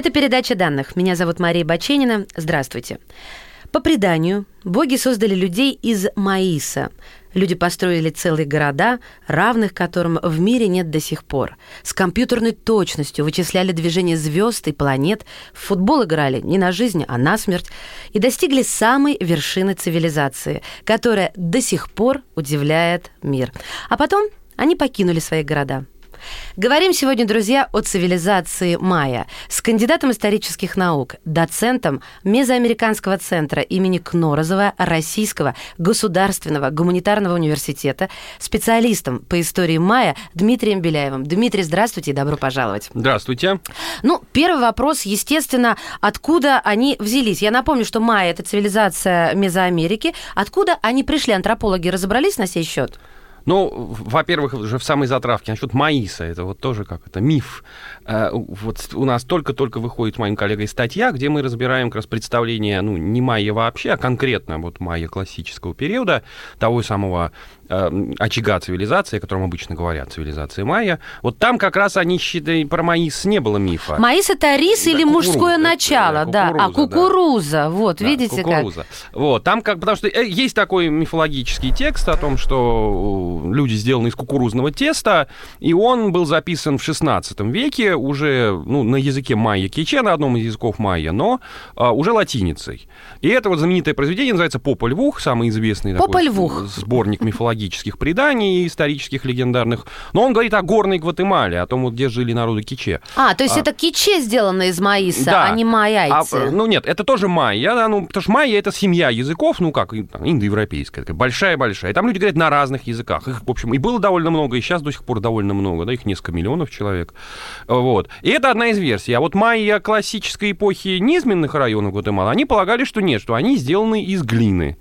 Это передача данных. Меня зовут Мария Баченина. Здравствуйте. По преданию, боги создали людей из маиса. Люди построили целые города, равных которым в мире нет до сих пор. С компьютерной точностью вычисляли движение звезд и планет, в футбол играли не на жизнь, а на смерть, и достигли самой вершины цивилизации, которая до сих пор удивляет мир. А потом они покинули свои города. Говорим сегодня, друзья, о цивилизации майя с кандидатом исторических наук, доцентом Мезоамериканского центра имени Кнорозова Российского государственного гуманитарного университета, специалистом по истории майя Дмитрием Беляевым. Дмитрий, здравствуйте и добро пожаловать. Здравствуйте. Ну, первый вопрос, естественно, откуда они взялись? Я напомню, что майя – это цивилизация Мезоамерики. Откуда они пришли? Антропологи разобрались на сей счет? Ну, во-первых, уже в самой затравке насчет Маиса, это вот тоже как это миф. Вот у нас только-только выходит моим коллегой статья, где мы разбираем как раз представление, ну, не майя вообще, а конкретно вот майя классического периода, того самого очага цивилизации, о котором обычно говорят, цивилизация майя. Вот там как раз они считают, про маис не было мифа. Маис это рис да, или мужское начало, да, да. А кукуруза, да. вот, да, видите кукуруза. как. Вот, там как, потому что есть такой мифологический текст о том, что люди сделаны из кукурузного теста, и он был записан в 16 веке уже ну, на языке майя киче, на одном из языков майя, но а, уже латиницей. И это вот знаменитое произведение называется «Попа Львух», самый известный Попа такой сборник мифологии мифологических преданий, исторических, легендарных. Но он говорит о горной Гватемале, о том, вот, где жили народы Киче. А, то есть а, это Киче сделано из маиса, да. а не майяйцы. А, ну нет, это тоже майя, да, ну, потому что майя это семья языков, ну как, индоевропейская, большая-большая. И там люди говорят на разных языках. Их, в общем, и было довольно много, и сейчас до сих пор довольно много, да, их несколько миллионов человек. Вот. И это одна из версий. А вот майя классической эпохи низменных районов Гватемалы, они полагали, что нет, что они сделаны из глины.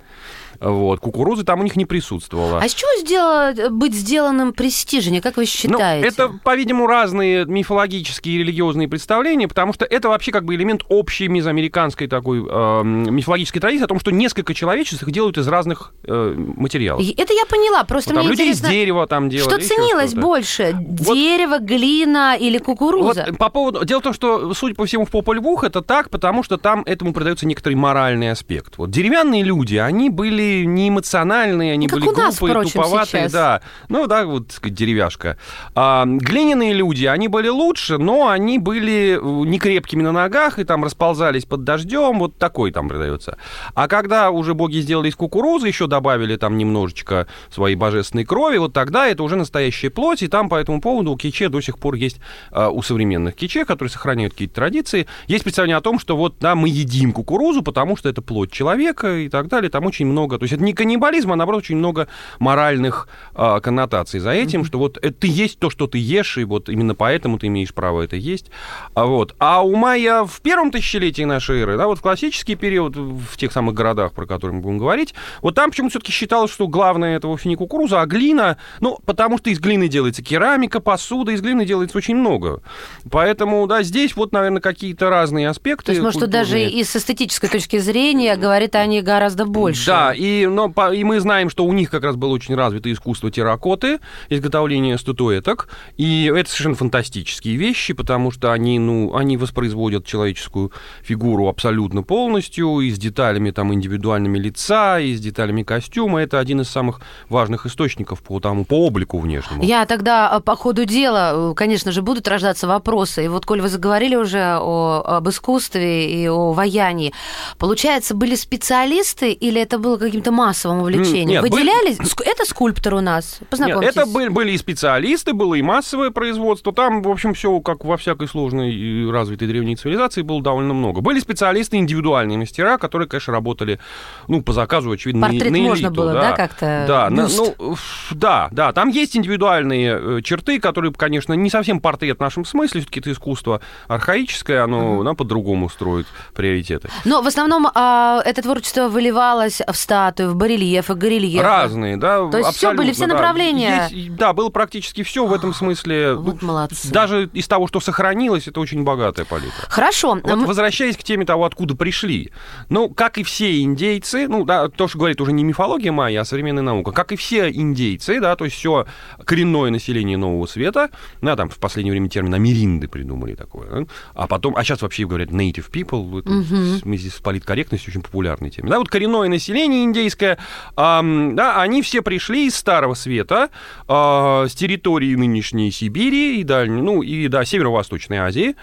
Вот. Кукурузы там у них не присутствовало. А с чего сделать, быть сделанным престижнее, как вы считаете? Ну, это, по-видимому, разные мифологические и религиозные представления, потому что это вообще как бы элемент общей мезоамериканской такой э, мифологической традиции о том, что несколько человечеств их делают из разных э, материалов. Это я поняла, просто вот, мне люди интересно, из дерева там делали. Что ценилось больше, вот, дерево, глина или кукуруза? Вот, по поводу... Дело в том, что, судя по всему, в Попольвух это так, потому что там этому придается некоторый моральный аспект. Вот деревянные люди, они были не эмоциональные, они как были нас, глупые, впрочем, туповатые, сейчас. да. Ну да, вот сказать, деревяшка. А, глиняные люди, они были лучше, но они были не крепкими на ногах и там расползались под дождем, вот такой там продается. А когда уже боги сделали из кукурузы, еще добавили там немножечко своей божественной крови, вот тогда это уже настоящая плоть, и там по этому поводу у киче до сих пор есть, а, у современных киче, которые сохраняют какие-то традиции, есть представление о том, что вот, да, мы едим кукурузу, потому что это плоть человека и так далее, там очень много, то есть это не каннибализм, а наоборот очень много моральных э, коннотаций за этим, mm-hmm. что вот это ты есть то, что ты ешь, и вот именно поэтому ты имеешь право это есть. А, вот. а у майя в первом тысячелетии нашей эры, да, вот в классический период, в тех самых городах, про которые мы будем говорить, вот там почему-то все-таки считалось, что главное это вовсе не кукуруза, а глина, ну, потому что из глины делается керамика, посуда, из глины делается очень много. Поэтому, да, здесь вот, наверное, какие-то разные аспекты. То есть, может, даже и с эстетической точки зрения говорит они гораздо больше. Да, и, но, и мы знаем, что у них как раз было очень развито искусство терракоты, изготовление статуэток, и это совершенно фантастические вещи, потому что они, ну, они воспроизводят человеческую фигуру абсолютно полностью, и с деталями там индивидуальными лица, и с деталями костюма. Это один из самых важных источников по, тому, по облику внешнему. Я тогда э, по ходу дела, э, конечно же, будут рождаться вопросы. И вот, коль вы заговорили уже о, об искусстве и о ваянии, получается, были специалисты или это было каким-то массовым увлечением. Нет, Выделялись? Ск- Это скульптор у нас. Нет, Познакомьтесь. это были, были и специалисты, было и массовое производство. Там, в общем, все как во всякой сложной и развитой древней цивилизации было довольно много. Были специалисты, индивидуальные мастера, которые, конечно, работали, ну, по заказу, очевидно, Портрет на можно элиту, было, да, как-то Да, на- ну, да, да. Там есть индивидуальные э, черты, которые, конечно, не совсем портрет в нашем смысле. Все-таки это искусство архаическое, оно, оно по-другому строит приоритеты. Но в основном а, это творчество выливалось в статую, в барельефы, горельефы. Разные, да. То есть всё были, все да. направления. Есть- да, было практически все в этом смысле. Вот Ну, молодцы. Даже из того, что сохранилось, это очень богатая палитра. Хорошо. Вот мы- возвращаясь к теме того, откуда пришли. Ну, как и все индейцы, ну, да, то, что говорит уже не мифология майя, а современная наука, как и все индейцы, да, то есть все коренное население Нового Света, да, там в последнее время термин америнды придумали такое, да, а потом, а сейчас вообще говорят native people, это с- вместе с политкорректностью очень популярный тема. Да, вот коренное население индейское, ам, да, они все пришли из Старого Света, а, с территории нынешней Сибири и дальней, ну, и, да, Северо-Восточной Азии,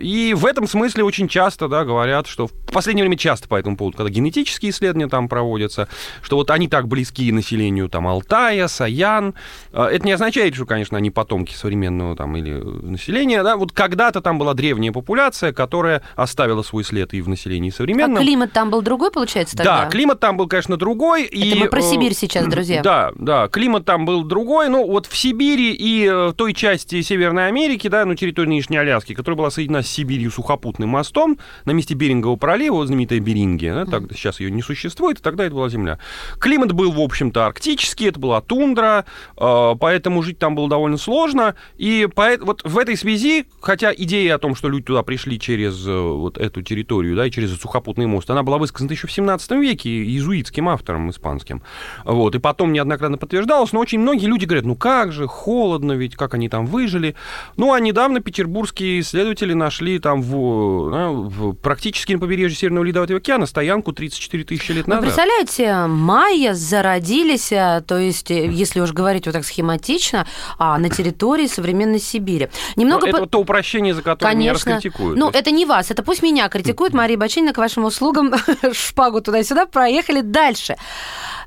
и в этом смысле очень часто, да, говорят, что в последнее время часто по этому поводу, когда генетические исследования там проводятся, что вот они так близки населению там Алтая, Саян. А, Это не означает, что, конечно, они потомки современного там или э, населения, да, вот когда-то там была древняя популяция, которая оставила свой след и в населении А современном. климат там был другой, получается, тогда? Да, климат там был, конечно, другой. и, мы про э, Сибирь сейчас, друзья. Да, да, климат там был другой, но вот в Сибири и э, в той части Северной Америки, да, ну, территории нынешней Аляски, которая была соединена с Сибирью сухопутным мостом на месте Берингового пролива, вот знаменитая Берингия, да, так, сейчас ее не существует, и тогда это была земля. Климат был, в общем-то, арктический, это была тундра, э, поэтому жить там было довольно сложно, и поэт- вот в этой связи, хотя идея о том, что люди туда пришли через э, вот эту территорию, да, и через сухопутный мост, она была высказана еще в 17 веке иезуитским автором испанским. Вот, и потом неоднократно подтверждалось, но очень многие люди говорят, ну как же, холодно ведь, как они там выжили. Ну, а недавно петербургские исследователи нашли там в, да, в- практически на побережье Северного Ледовитого океана стоянку 34 тысячи лет Вы назад. представляете, майя зародились, а, то есть, э, если уж говорить вот так схематично, а, на территории современной Сибири. Но Немного это по- то упрощение, за которое меня Конечно. раскритикуют. Ну, это не вас, это пусть меня критикует. Мария Бачинина к вашим услугам. Шпагу туда-сюда. Проехали дальше.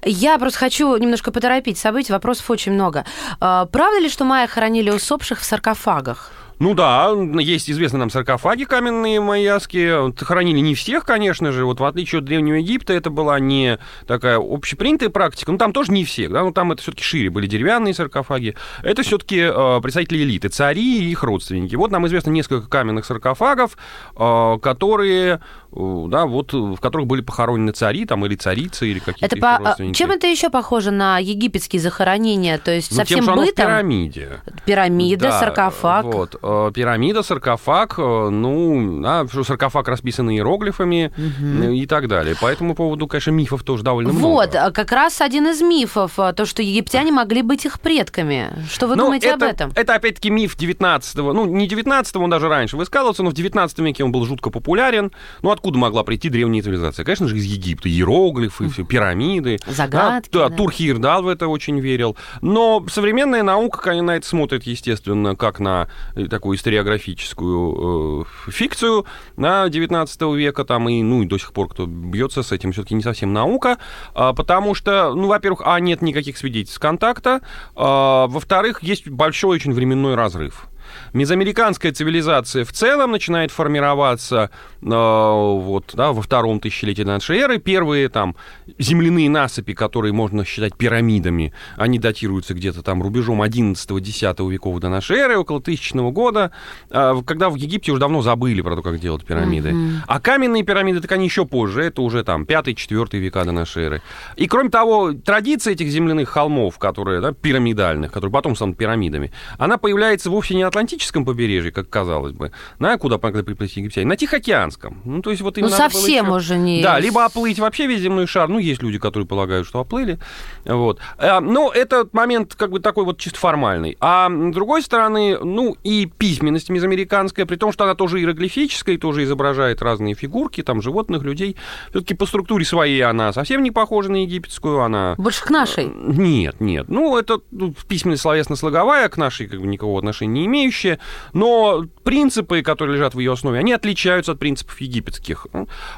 Я просто хочу немножко поторопить события, вопросов очень много. А, Правда ли, что майя хоронили усопших в саркофагах? Ну да, есть известные нам саркофаги каменные майяские. Вот Хоронили не всех, конечно же. Вот в отличие от Древнего Египта, это была не такая общепринятая практика. Ну там тоже не всех, да, ну там это все-таки шире были деревянные саркофаги. Это все-таки представители элиты, цари и их родственники. Вот нам известно несколько каменных саркофагов, э, которые, э, да, вот в которых были похоронены цари там или царицы или какие-то Это по... а. Чем это еще похоже на египетские захоронения? То есть Ну, со тем, что оно в бытом? пирамиде. Пирамида, Да, саркофаг. Вот, э, пирамида, саркофаг, э, ну, да, саркофаг расписан иероглифами э, и так далее. По этому поводу, конечно, мифов тоже довольно Вот, много. а как раз один из мифов, то, что египтяне могли быть их предками. Что вы Ну, думаете это, об этом? Это, опять-таки, миф 19-го. Ну, не 19-го, он даже раньше высказывался, но в 19 веке он был жутко популярен. Ну, откуда могла прийти древняя цивилизация? Конечно же, из Египта. Иероглифы, все, пирамиды. Загадки, Да, да. да, Турхирдал в это очень верил. Но современная наука, конечно, на это смотрит, естественно, как на э, такую историографическую э, фикцию на 19 века, там, и, ну, и до сих пор кто бьется с этим, все-таки не совсем наука, а, потому что, ну, во-первых, а, нет никаких свидетельств контакта, а, во-вторых, есть большой очень временной разрыв. Мезоамериканская цивилизация в целом начинает формироваться э, вот, да, во втором тысячелетии нашей эры. Первые там земляные насыпи, которые можно считать пирамидами, они датируются где-то там рубежом 11-10 веков до нашей эры, около тысячного года, э, когда в Египте уже давно забыли про то, как делать пирамиды. А каменные пирамиды, так они еще позже, это уже там 5-4 века до нашей эры. И кроме того, традиция этих земляных холмов, которые, да, пирамидальных, которые потом станут пирамидами, она появляется вовсе не на Атлантическом побережье, как казалось бы, на куда приплыть египтяне, на Тихоокеанском. Ну, то есть вот им Ну, совсем еще- уже не... Да, либо оплыть вообще весь земной шар. Ну, есть люди, которые полагают, что оплыли. Вот. А, Но это момент как бы такой вот чисто формальный. А с другой стороны, ну, и письменность мезоамериканская, при том, что она тоже иероглифическая, и тоже изображает разные фигурки, там, животных, людей. Все-таки по структуре своей она совсем не похожа на египетскую, она... Больше к нашей. Нет, нет. Ну, это ну, письменность словесно-слоговая, к нашей как бы никакого отношения не имеющая. Совпадающие, но принципы, которые лежат в ее основе, они отличаются от принципов египетских.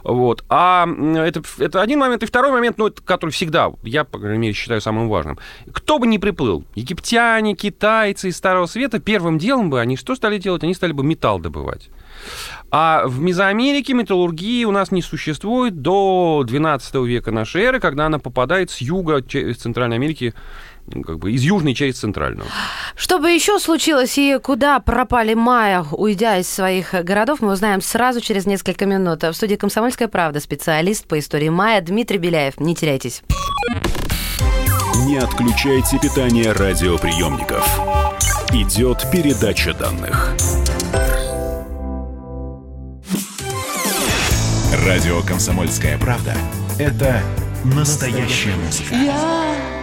Вот. А это, это один момент. И второй момент, ну, это, который всегда, я, по крайней мере, считаю самым важным. Кто бы ни приплыл, египтяне, китайцы из Старого Света, первым делом бы они что стали делать? Они стали бы металл добывать. А в Мезоамерике металлургии у нас не существует до 12 века нашей эры, когда она попадает с юга, Центральной Америки, как бы из южной части центрального. Что бы еще случилось и куда пропали майя, уйдя из своих городов, мы узнаем сразу через несколько минут. В студии «Комсомольская правда» специалист по истории майя Дмитрий Беляев. Не теряйтесь. Не отключайте питание радиоприемников. Идет передача данных. Радио «Комсомольская правда» — это настоящая музыка. Я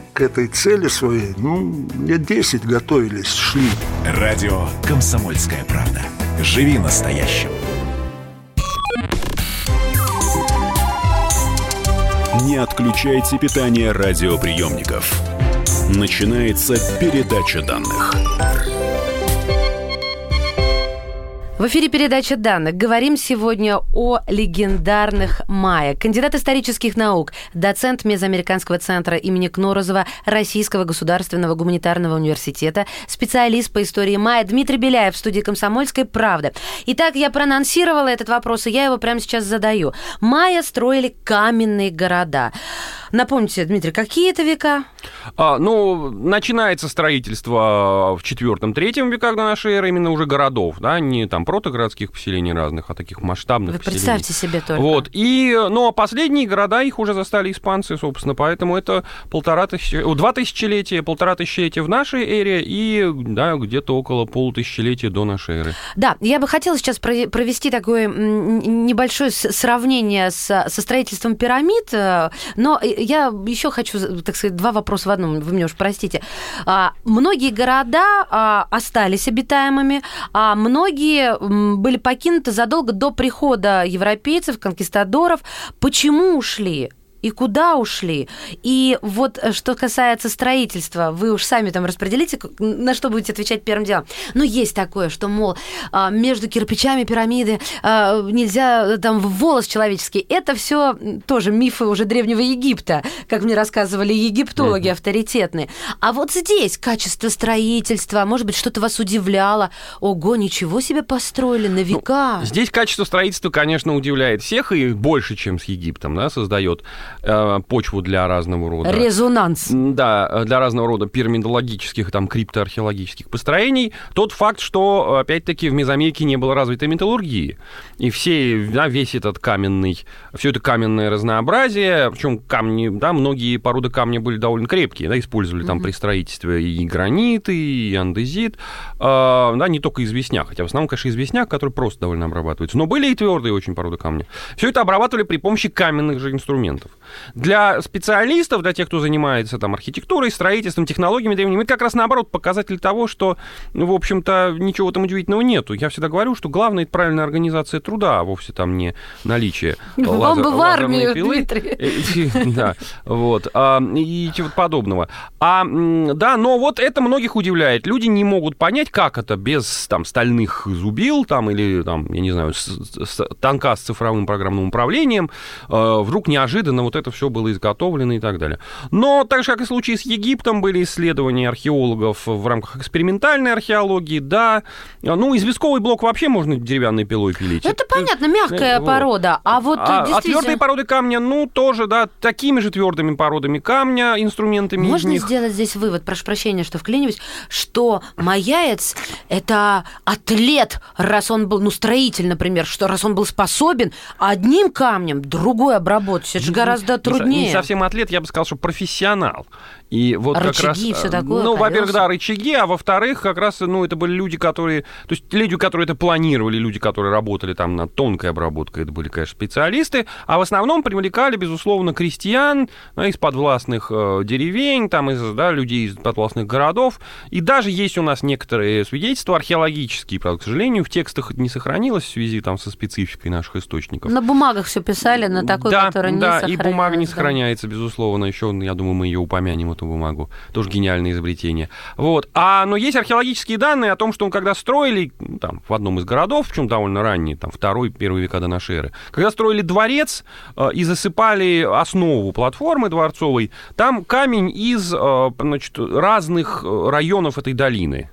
этой цели своей, ну, лет 10 готовились, шли. Радио «Комсомольская правда». Живи настоящим. Не отключайте питание радиоприемников. Начинается передача данных. В эфире передача данных. Говорим сегодня о легендарных майя. Кандидат исторических наук, доцент Мезоамериканского центра имени Кнорозова Российского государственного гуманитарного университета, специалист по истории майя Дмитрий Беляев в студии «Комсомольской правды». Итак, я проанонсировала этот вопрос, и я его прямо сейчас задаю. Майя строили каменные города. Напомните, Дмитрий, какие это века? А, ну, начинается строительство в четвертом-третьем веках до нашей эры, именно уже городов, да, не там протогородских поселений разных, а таких масштабных Вы поселений. представьте себе только. Вот, и, ну, а последние города, их уже застали испанцы, собственно, поэтому это полтора тысячи, два тысячелетия, полтора тысячелетия в нашей эре и, да, где-то около полутысячелетия до нашей эры. Да, я бы хотела сейчас про- провести такое небольшое сравнение с- со строительством пирамид, э, но я еще хочу, так сказать, два вопроса в одном, вы мне уж простите. А, Многие города а, остались обитаемыми, а многие были покинуты задолго до прихода европейцев, конкистадоров. Почему ушли? И куда ушли. И вот э, что касается строительства, вы уж сами там распределите, на что будете отвечать первым делом. Но есть такое, что, мол, а, между кирпичами пирамиды а, нельзя э, там волос человеческий. Это все тоже мифы уже Древнего Египта, как мне рассказывали египтологи авторитетные. А вот здесь качество строительства, может быть, что-то вас удивляло. Ого, ничего себе построили на века. Здесь качество строительства, конечно, удивляет всех и больше, чем с Египтом, да, создает почву для разного рода. Резонанс. Да, для разного рода пирамидологических, там, криптоархеологических построений. Тот факт, что, опять-таки, в Мезоамерике не было развитой металлургии. И все, да, весь этот каменный, все это каменное разнообразие, причем камни, да, многие породы камня были довольно крепкие, да, использовали там при строительстве и граниты, и андезит, а, да, не только известняк, хотя в основном, конечно, известняк, который просто довольно обрабатывается, но были и твердые очень породы камня. Все это обрабатывали при помощи каменных же инструментов. Для специалистов, для тех, кто занимается там архитектурой, строительством, технологиями древними, это как раз наоборот показатель того, что, ну, в общем-то, ничего там удивительного нету. Я всегда говорю, что главное это правильная организация труда, а вовсе там не наличие Вам лазер- бы в армию, пилы. Дмитрий. Э, Да, вот. а, И чего-то подобного. А, да, но вот это многих удивляет. Люди не могут понять, как это без там стальных зубил там или там, я не знаю, танка с цифровым программным управлением, э, вдруг неожиданно вот это все было изготовлено и так далее. Но так же, как и в случае с Египтом, были исследования археологов в рамках экспериментальной археологии, да. Ну, известковый блок вообще можно деревянной пилой пилить. Это понятно, мягкая вот. порода. А вот А, а действительно... твердые породы камня, ну, тоже, да, такими же твердыми породами камня, инструментами из Можно них. сделать здесь вывод, прошу прощения, что вклиниваюсь, что маяец – это атлет, раз он был, ну, строитель, например, что раз он был способен одним камнем другой обработать. Это же гораздо гораздо не труднее. Не совсем атлет, я бы сказал, что профессионал. И вот как Рычаги раз, и всё э, такое, Ну, во-первых, да, рычаги, а во-вторых, как раз, ну, это были люди, которые... То есть люди, которые это планировали, люди, которые работали там над тонкой обработкой, это были, конечно, специалисты, а в основном привлекали, безусловно, крестьян да, из подвластных э, деревень, там, из, да, людей из подвластных городов. И даже есть у нас некоторые свидетельства археологические, правда, к сожалению, в текстах это не сохранилось в связи там со спецификой наших источников. На бумагах все писали, на такой, да, который не да, и сохранилась, бумага не да. сохраняется, безусловно. Еще, я думаю, мы ее упомянем, эту бумагу. Тоже гениальное изобретение. Вот. А, но есть археологические данные о том, что когда строили, ну, там, в одном из городов, причем довольно ранний, там, второй, первый века до нашей эры, когда строили дворец э, и засыпали основу платформы дворцовой, там камень из э, значит, разных э, районов этой долины.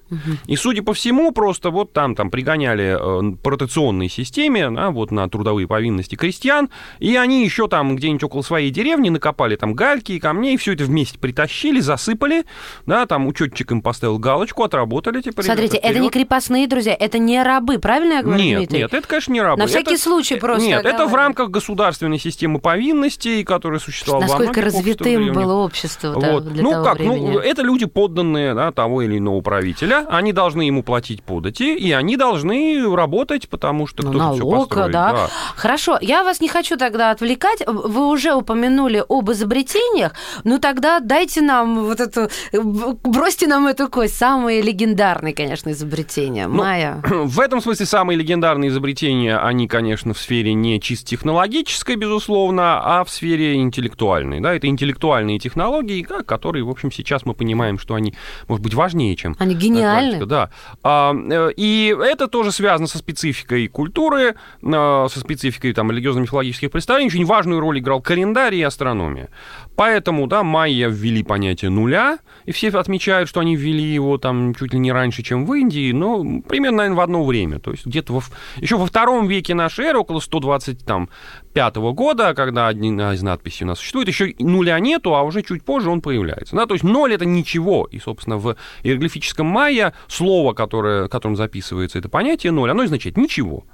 И, судя по всему, просто вот там, там пригоняли э, по ротационной системе, да, вот на трудовые повинности крестьян, и они еще там где-нибудь около своей деревни накопали там гальки и камней, все это вместе притащили, засыпали, да, там учетчик им поставил галочку, отработали, типа, Смотрите, ребята, это не крепостные, друзья, это не рабы, правильно я говорю, Нет, Дмитрий? нет, это, конечно, не рабы. На всякий Это- случай просто Нет, это в говорю. рамках государственной системы повинностей, которая существовала во Насколько развитым было общество да, Вот. для ну того как, времени. ну это люди подданные да, того или иного правителя, они должны ему платить подати, и они должны работать, потому что Ну, кто-то все налог, построит. да. Хорошо, я вас не хочу тогда отвлекать. Вы уже упомянули об изобретениях. Ну тогда дайте нам вот эту, бросьте нам эту кость. Самые легендарные, конечно, изобретения. Ну, Майя. В этом смысле самые легендарные изобретения, они, конечно, в сфере не чисто технологической, безусловно, а в сфере интеллектуальной. Да? Это интеллектуальные технологии, которые, в общем, сейчас мы понимаем, что они, может быть, важнее, чем... Они э, гениальны. классика, Да. А, э, И это тоже связано со спецификой культуры, э, со спецификой там, религиозно-мифологических представлений. Очень важную роль играл календарь и астрономия. Поэтому, да, майя ввели понятие нуля, и все отмечают, что они ввели его там чуть ли не раньше, чем в Индии, но примерно, наверное, в одно время. То есть где-то во, еще во втором веке нашей эры, около 125 года, когда одна из надписей у нас существует, еще нуля нету, а уже чуть позже он появляется. Да, то есть ноль это ничего. И, собственно, в иероглифическом майя слово, которое, которым записывается это понятие ноль, оно означает ничего.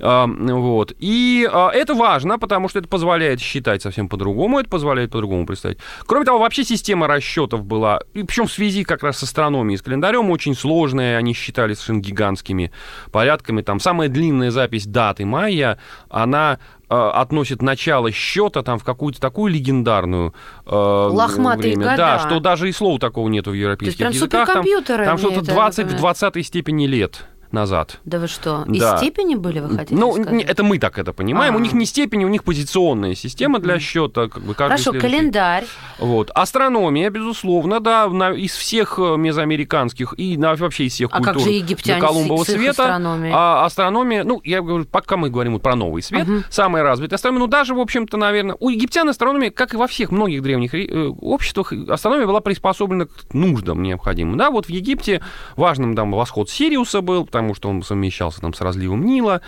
А, Вот. И а, это важно, потому что это позволяет считать совсем по-другому, это позволяет по-другому представить. Кроме того, вообще система расчетов была, и причем в связи как раз с астрономией, с календарем, очень сложная, они считали совершенно гигантскими порядками. Там самая длинная запись даты майя, она э, относит начало счета там в какую-то такую легендарную э, Лохматые время. года. Да, что даже и слова такого нету в европейских языках. Там, там что-то это 20 в напоминает. 20 степени лет назад. Да вы что, Да. из степени были, вы хотите Ну, сказать? это мы так это понимаем. У А. них не степень, у них позиционная система для счета. Как бы, Хорошо, следующий. календарь. Вот. Астрономия, безусловно, да, на- из всех э, мезоамериканских и на- вообще из всех А как культур же египтяне до Колумбова с света. астрономией? А астрономия, ну, я говорю, пока мы говорим про новый свет, самая развитая астрономия, ну, даже, в общем-то, наверное, у египтян астрономия, как и во всех многих древних э, обществах, астрономия была приспособлена к нуждам необходимым. Да, вот в Египте важным там восход Сириуса был, потому что он совмещался там с разливом Нила,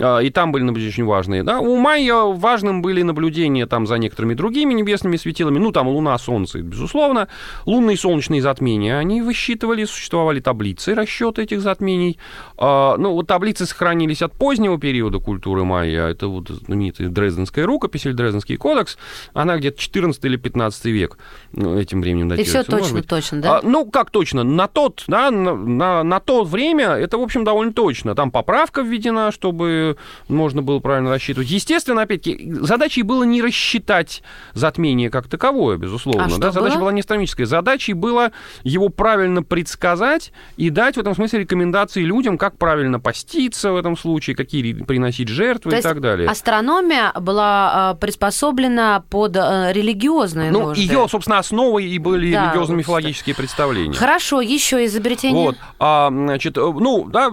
а, и там были наблюдения очень важные. Да. У Майя важным были наблюдения там за некоторыми другими небесными светилами, ну, там Луна, Солнце, безусловно, лунные и солнечные затмения, они высчитывали, существовали таблицы расчета этих затмений. А, ну, вот таблицы сохранились от позднего периода культуры майя, это вот знаменитая Дрезденская рукопись или Дрезденский кодекс, она где-то 14 или 15 век ну, этим временем И датируется. все Может точно, точно, да? А, ну, как точно? На тот, да, на, на, на то время это, в общем, довольно точно. Там поправка введена, чтобы можно было правильно рассчитывать. Естественно, опять-таки, задачей было не рассчитать затмение как таковое, безусловно. А да? Задача было? была не астрономическая. Задачей было его правильно предсказать и дать в этом смысле рекомендации людям, как правильно поститься в этом случае, какие ри- приносить жертвы То и так далее. астрономия была а, приспособлена под а, религиозные Ну, нужды. ее, собственно, основой и были Да, религиозно-мифологические представления. Хорошо, еще изобретение. Вот, а, значит, э, ну, да,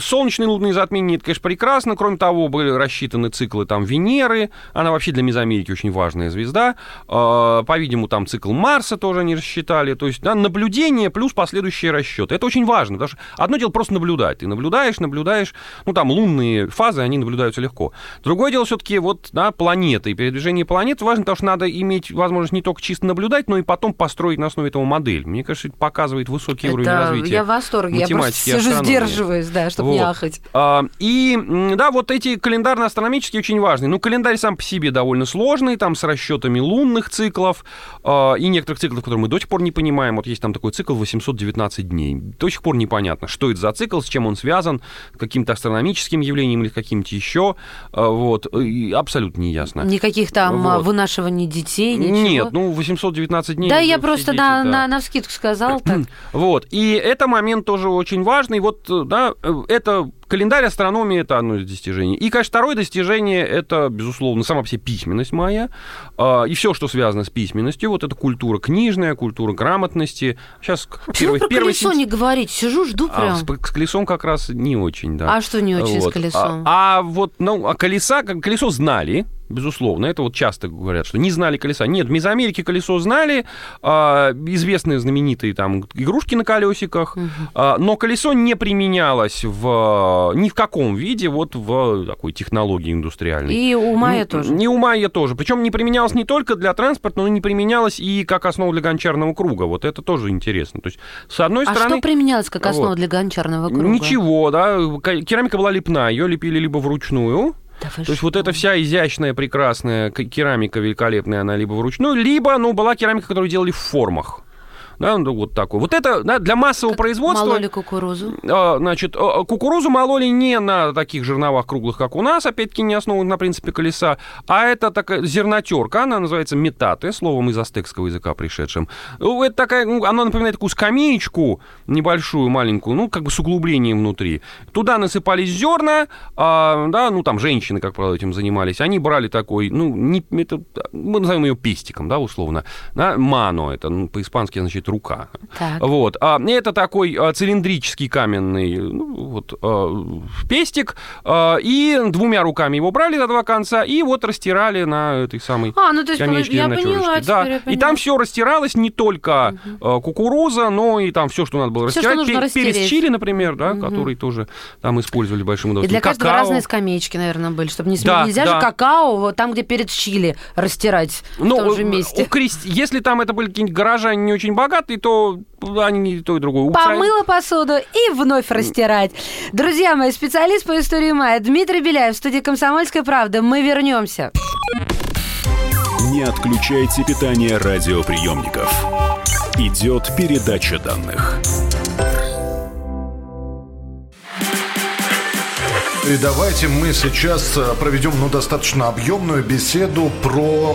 солнечные лунные затмения, это, конечно, прекрасно. Кроме того, были рассчитаны циклы там Венеры, она вообще для Мезоамерики очень важная звезда. А, По-видимому, там цикл Марса тоже они рассчитали. То есть, да, наблюдение плюс последующие расчеты. Это очень важно, потому что одно дело просто наблюдать. Ты наблюдаешь, наблюдаешь, ну, там лунные фазы, они наблюдаются легко. Другое дело все-таки вот, да, планеты. И передвижение планет важно, потому что надо иметь возможность не только чисто наблюдать, но и потом построить на основе этого модель. Мне кажется, это показывает высокий уровень Это развития я в восторге. Я просто математики сижу. Сдерживаюсь, да, чтобы не Вот. ахать. А, И, да, вот эти календарно-астрономические очень важны. Ну, календарь сам по себе довольно сложный, там с расчетами лунных циклов а, и некоторых циклов, которые мы до сих пор не понимаем. Вот есть там такой цикл 819 дней. До сих пор непонятно, что это за цикл, с чем он связан, каким-то астрономическим явлением или каким-то еще. А, Вот, и абсолютно не ясно. Никаких там а, Вот. вынашиваний детей, ничего. Нет, ну 819 дней. да, я просто дети, на, да. на, навскидку сказал так. Вот. И это момент тоже очень важный. Вот, да, э, это календарь астрономии это одно из достижений. И, конечно, второе достижение это, безусловно, сама по себе письменность моя. А, И все, что связано с письменностью. Вот это культура книжная, культура грамотности. Сейчас Почему про колесо не говорить? Сижу, жду а, прям. с, с колесом как раз не очень, да. А что не очень с Вот. колесом? А, а вот, ну, а колеса, колесо знали, безусловно. Это вот часто говорят, что не знали колеса. Нет, в Мезоамерике колесо знали, а, известные знаменитые там игрушки на колесиках, а, но колесо не применялось в ни в каком виде вот в такой технологии индустриальной. И у Майя тоже. Не у Майя тоже. Причем не применялось не только для транспорта, но и не применялось и как основа для гончарного круга. Вот это тоже интересно. То есть, с одной А стороны... что применялось как основа Вот. для гончарного круга? Ничего, да. Ка- Керамика была лепная, ее лепили либо вручную. Да То есть что? вот эта вся изящная, прекрасная керамика великолепная, она либо вручную, либо, ну, была керамика, которую делали в формах. Да, ну, вот такой. Вот это да, для массового производства... Мололи кукурузу. А, Значит, кукурузу мололи не на таких жерновах круглых, как у нас, опять-таки не основан на принципе колеса, а это такая зернотерка, она называется метаты, словом из астекского языка пришедшим. Ну, Это такая, ну, она напоминает такую скамеечку небольшую, маленькую, ну, как бы с углублением внутри. Туда насыпались зерна, а, да, ну, там женщины, как правило, этим занимались, они брали такой, ну, не, это, мы назовем ее пестиком, да, условно, да, мано, это ну, по-испански значит рука. Так. Вот. А это такой а, цилиндрический каменный ну, вот, а, пестик, а, и двумя руками его брали за два конца и вот растирали на этой самой А, ну то есть я поняла, Да. я И поняла. там все растиралось, не только а, кукуруза, но и там все, что надо было Всё, растирать. нужно Пе- Перец растереть. чили, например, да, который тоже там использовали большим И удовольствием. для каждого Какао. разные скамеечки, наверное, были, чтобы не сме- Да, Нельзя да. же какао там, где перед чили, растирать в том же э, месте. у крест- Если там это были какие-нибудь горожане не очень богатые, то они не то и другое. Помыла посуду и вновь растирать. Друзья мои, специалист по истории Майя Дмитрий Беляев в студии «Комсомольская правда». Мы вернемся. Не отключайте питание радиоприемников. Идет передача данных. И давайте мы сейчас э, проведем ну, достаточно объемную беседу про...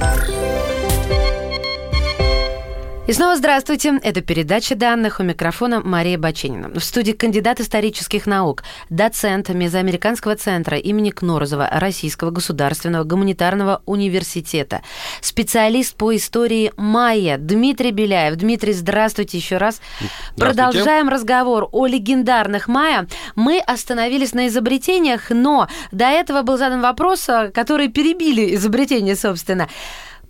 И снова здравствуйте. Это передача данных у микрофона Мария Баченина. В студии кандидат исторических наук, доцент Мезоамериканского центра имени Кнорозова Российского государственного гуманитарного университета, специалист по истории майя Дмитрий Беляев. Дмитрий, здравствуйте еще раз. Продолжаем разговор о легендарных майя. Мы остановились на изобретениях, но до этого был задан вопрос, э, который перебили изобретение, собственно.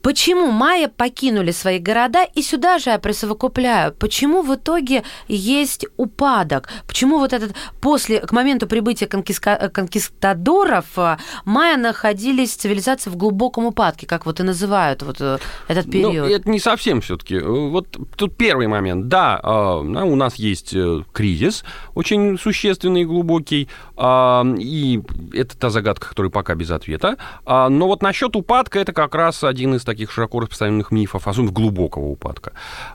Почему майя покинули свои города и сюда же я присовокупляю? Почему в итоге есть упадок? Почему вот этот после, к моменту прибытия конкиска- конкистадоров э, майя находились цивилизации в глубоком упадке, как вот и называют вот э, этот Ну, период? это не совсем все-таки. Вот тут первый момент. Да, э, у нас есть э, кризис очень существенный и глубокий, а, и это та загадка, которая пока без ответа. А, Но вот насчет упадка это как раз один из таких широко распространенных мифов, особенно глубокого упадка.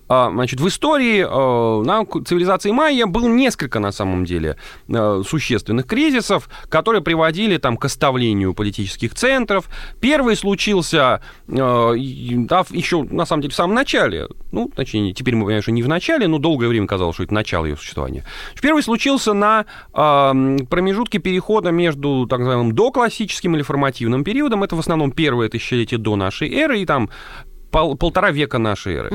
А, Значит, в истории э, на цивилизации майя было несколько, на самом деле, э, существенных кризисов, которые приводили там, к оставлению политических центров. Первый случился э, да, еще, на самом деле, в самом начале. Ну, точнее, теперь мы понимаем, что не в начале, но долгое время казалось, что это начало ее существования. Первый случился на промежутке перехода между так называемым доклассическим или формативным периодом. Это в основном первое тысячелетие до нашей эры, и там пол- полтора века нашей эры.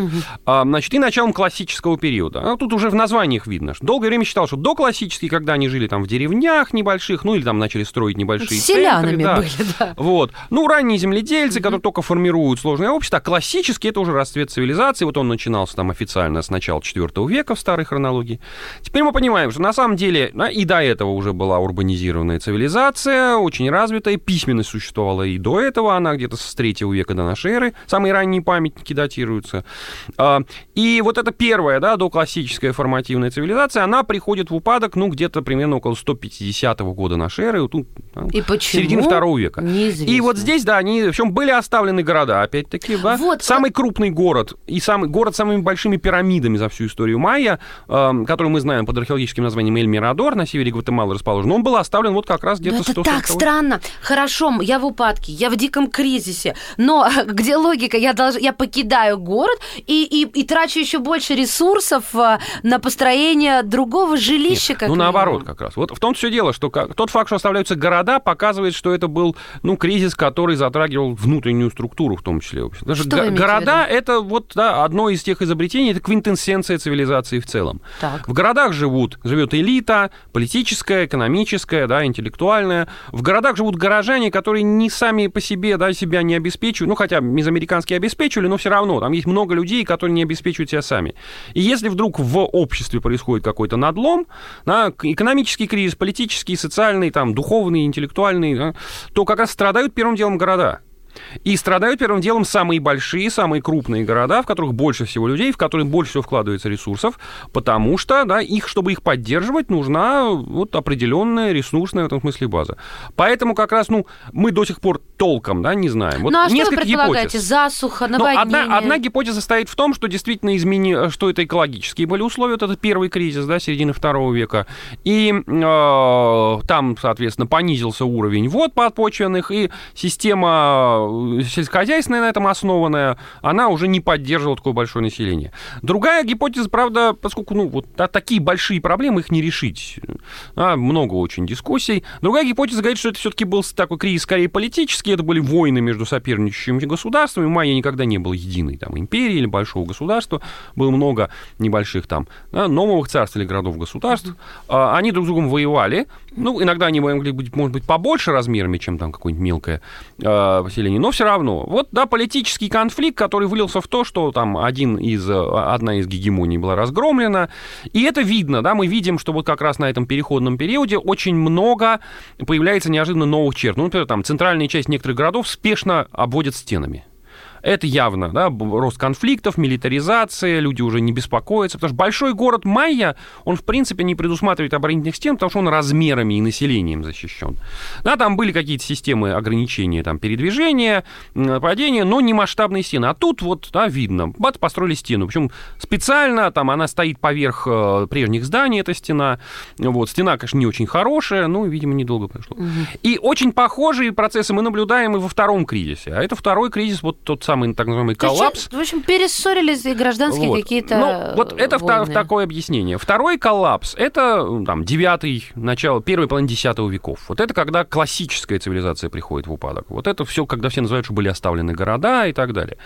А, значит, и началом классического периода. А тут уже в названиях видно, что долгое время считал, что до классический, когда они жили там в деревнях небольших, ну или там начали строить небольшие селянами центры, да. были, да. Вот. Ну, ранние земледельцы, которые только формируют сложное общество, а классический это уже расцвет цивилизации. Вот он начинался там официально с начала IV века в старой хронологии. Теперь мы понимаем, что на самом деле да, и до этого уже была урбанизированная цивилизация, очень развитая, письменность существовала и до этого, она где-то с третьего века до нашей эры, самые ранние памятники датируются. А, И вот эта первая, да, доклассическая формативная цивилизация, она приходит в упадок, ну, где-то примерно около 150 года нашей эры, вот, ну, И почему? середины второго века. Неизвестно. И вот здесь, да, они, в чем были оставлены города, опять-таки, да. Вот, самый крупный город и самый город с самыми большими пирамидами за всю историю майя, эм, который мы знаем под археологическим названием Эль-Мирадор, на севере Гватемалы расположен, он был оставлен вот как раз где-то это 140 так странно. Хорошо, я в упадке, я в диком кризисе, но где логика? Я, долж... я покидаю город и, и, и трачу еще больше ресурсов а, на построение другого жилища. как ну, минимум. наоборот, как раз. Вот в том все дело, что как- тот факт, что оставляются города, показывает, что это был, ну, кризис, который затрагивал внутреннюю структуру, в том числе. Даже Что в города это вот да, одно из тех изобретений, это квинтэссенция цивилизации в целом. Так. В городах живут, живет элита, политическая, экономическая, да, интеллектуальная. В городах живут горожане, которые не сами по себе, да, себя не обеспечивают. Ну, хотя мезоамериканские обеспечивали, но все равно. Там есть много людей, которые не обеспечивают себя сами. И если вдруг в обществе происходит какой-то надлом, да, экономический кризис, политический, социальный, там, духовный, интеллектуальный, да, то как раз страдают первым делом города. И страдают первым делом самые большие, самые крупные города, в которых больше всего людей, в которые больше всего вкладывается ресурсов, потому что, да, их, чтобы их поддерживать, нужна вот определенная ресурсная в этом смысле база. Поэтому как раз, ну, мы до сих пор толком, да, не знаем. Вот ну а что вы предполагаете? гипотез. Засуха, Ну, наводнение? одна, одна гипотеза состоит в том, что действительно измени... что это экологические были условия, вот это первый кризис, да, середины второго века, и э, там, соответственно, понизился уровень вод подпочвенных, и система сельскохозяйственная на этом основанная, она уже не поддерживала такое большое население. Другая гипотеза, правда, поскольку, ну, вот да, такие большие проблемы, их не решить, а, много очень дискуссий. Другая гипотеза говорит, что это все-таки был такой кризис скорее политический, это были войны между соперничающими государствами. Майя никогда не было единой там, империи или большого государства. Было много небольших там да, новых царств или городов-государств. А, Они друг с другом воевали. Ну, иногда они могли быть, может быть, побольше размерами, чем там какое-нибудь мелкое э, поселение, но все равно. Вот, да, политический конфликт, который вылился в то, что там один из, э, одна из гегемоний была разгромлена, и это видно, да, мы видим, что вот как раз на этом переходном периоде очень много появляется неожиданно новых черт. Ну, например, там центральная часть некоторых городов спешно обводят стенами. Это явно, да, рост конфликтов, милитаризация, люди уже не беспокоятся, потому что большой город Майя, он, в принципе, не предусматривает оборонительных стен, потому что он размерами и населением защищен. Да, там были какие-то системы ограничения там, передвижения, нападения, но не масштабные стены. А тут вот, да, видно, бац, построили стену. Причем специально, там, она стоит поверх э, прежних зданий, эта стена. Вот, стена, конечно, не очень хорошая, но, видимо, недолго прошло. И очень похожие процессы мы наблюдаем и во втором кризисе. А это второй кризис, вот тот самый так называемый То есть, коллапс. В общем, перессорились и гражданские Вот. какие-то Ну, вот это войны. такое объяснение. Второй коллапс — это м, там, девятый, начало, первой половины десятого веков. Вот это когда классическая цивилизация приходит в упадок. Вот это все, когда все называют, что были оставлены города и так далее.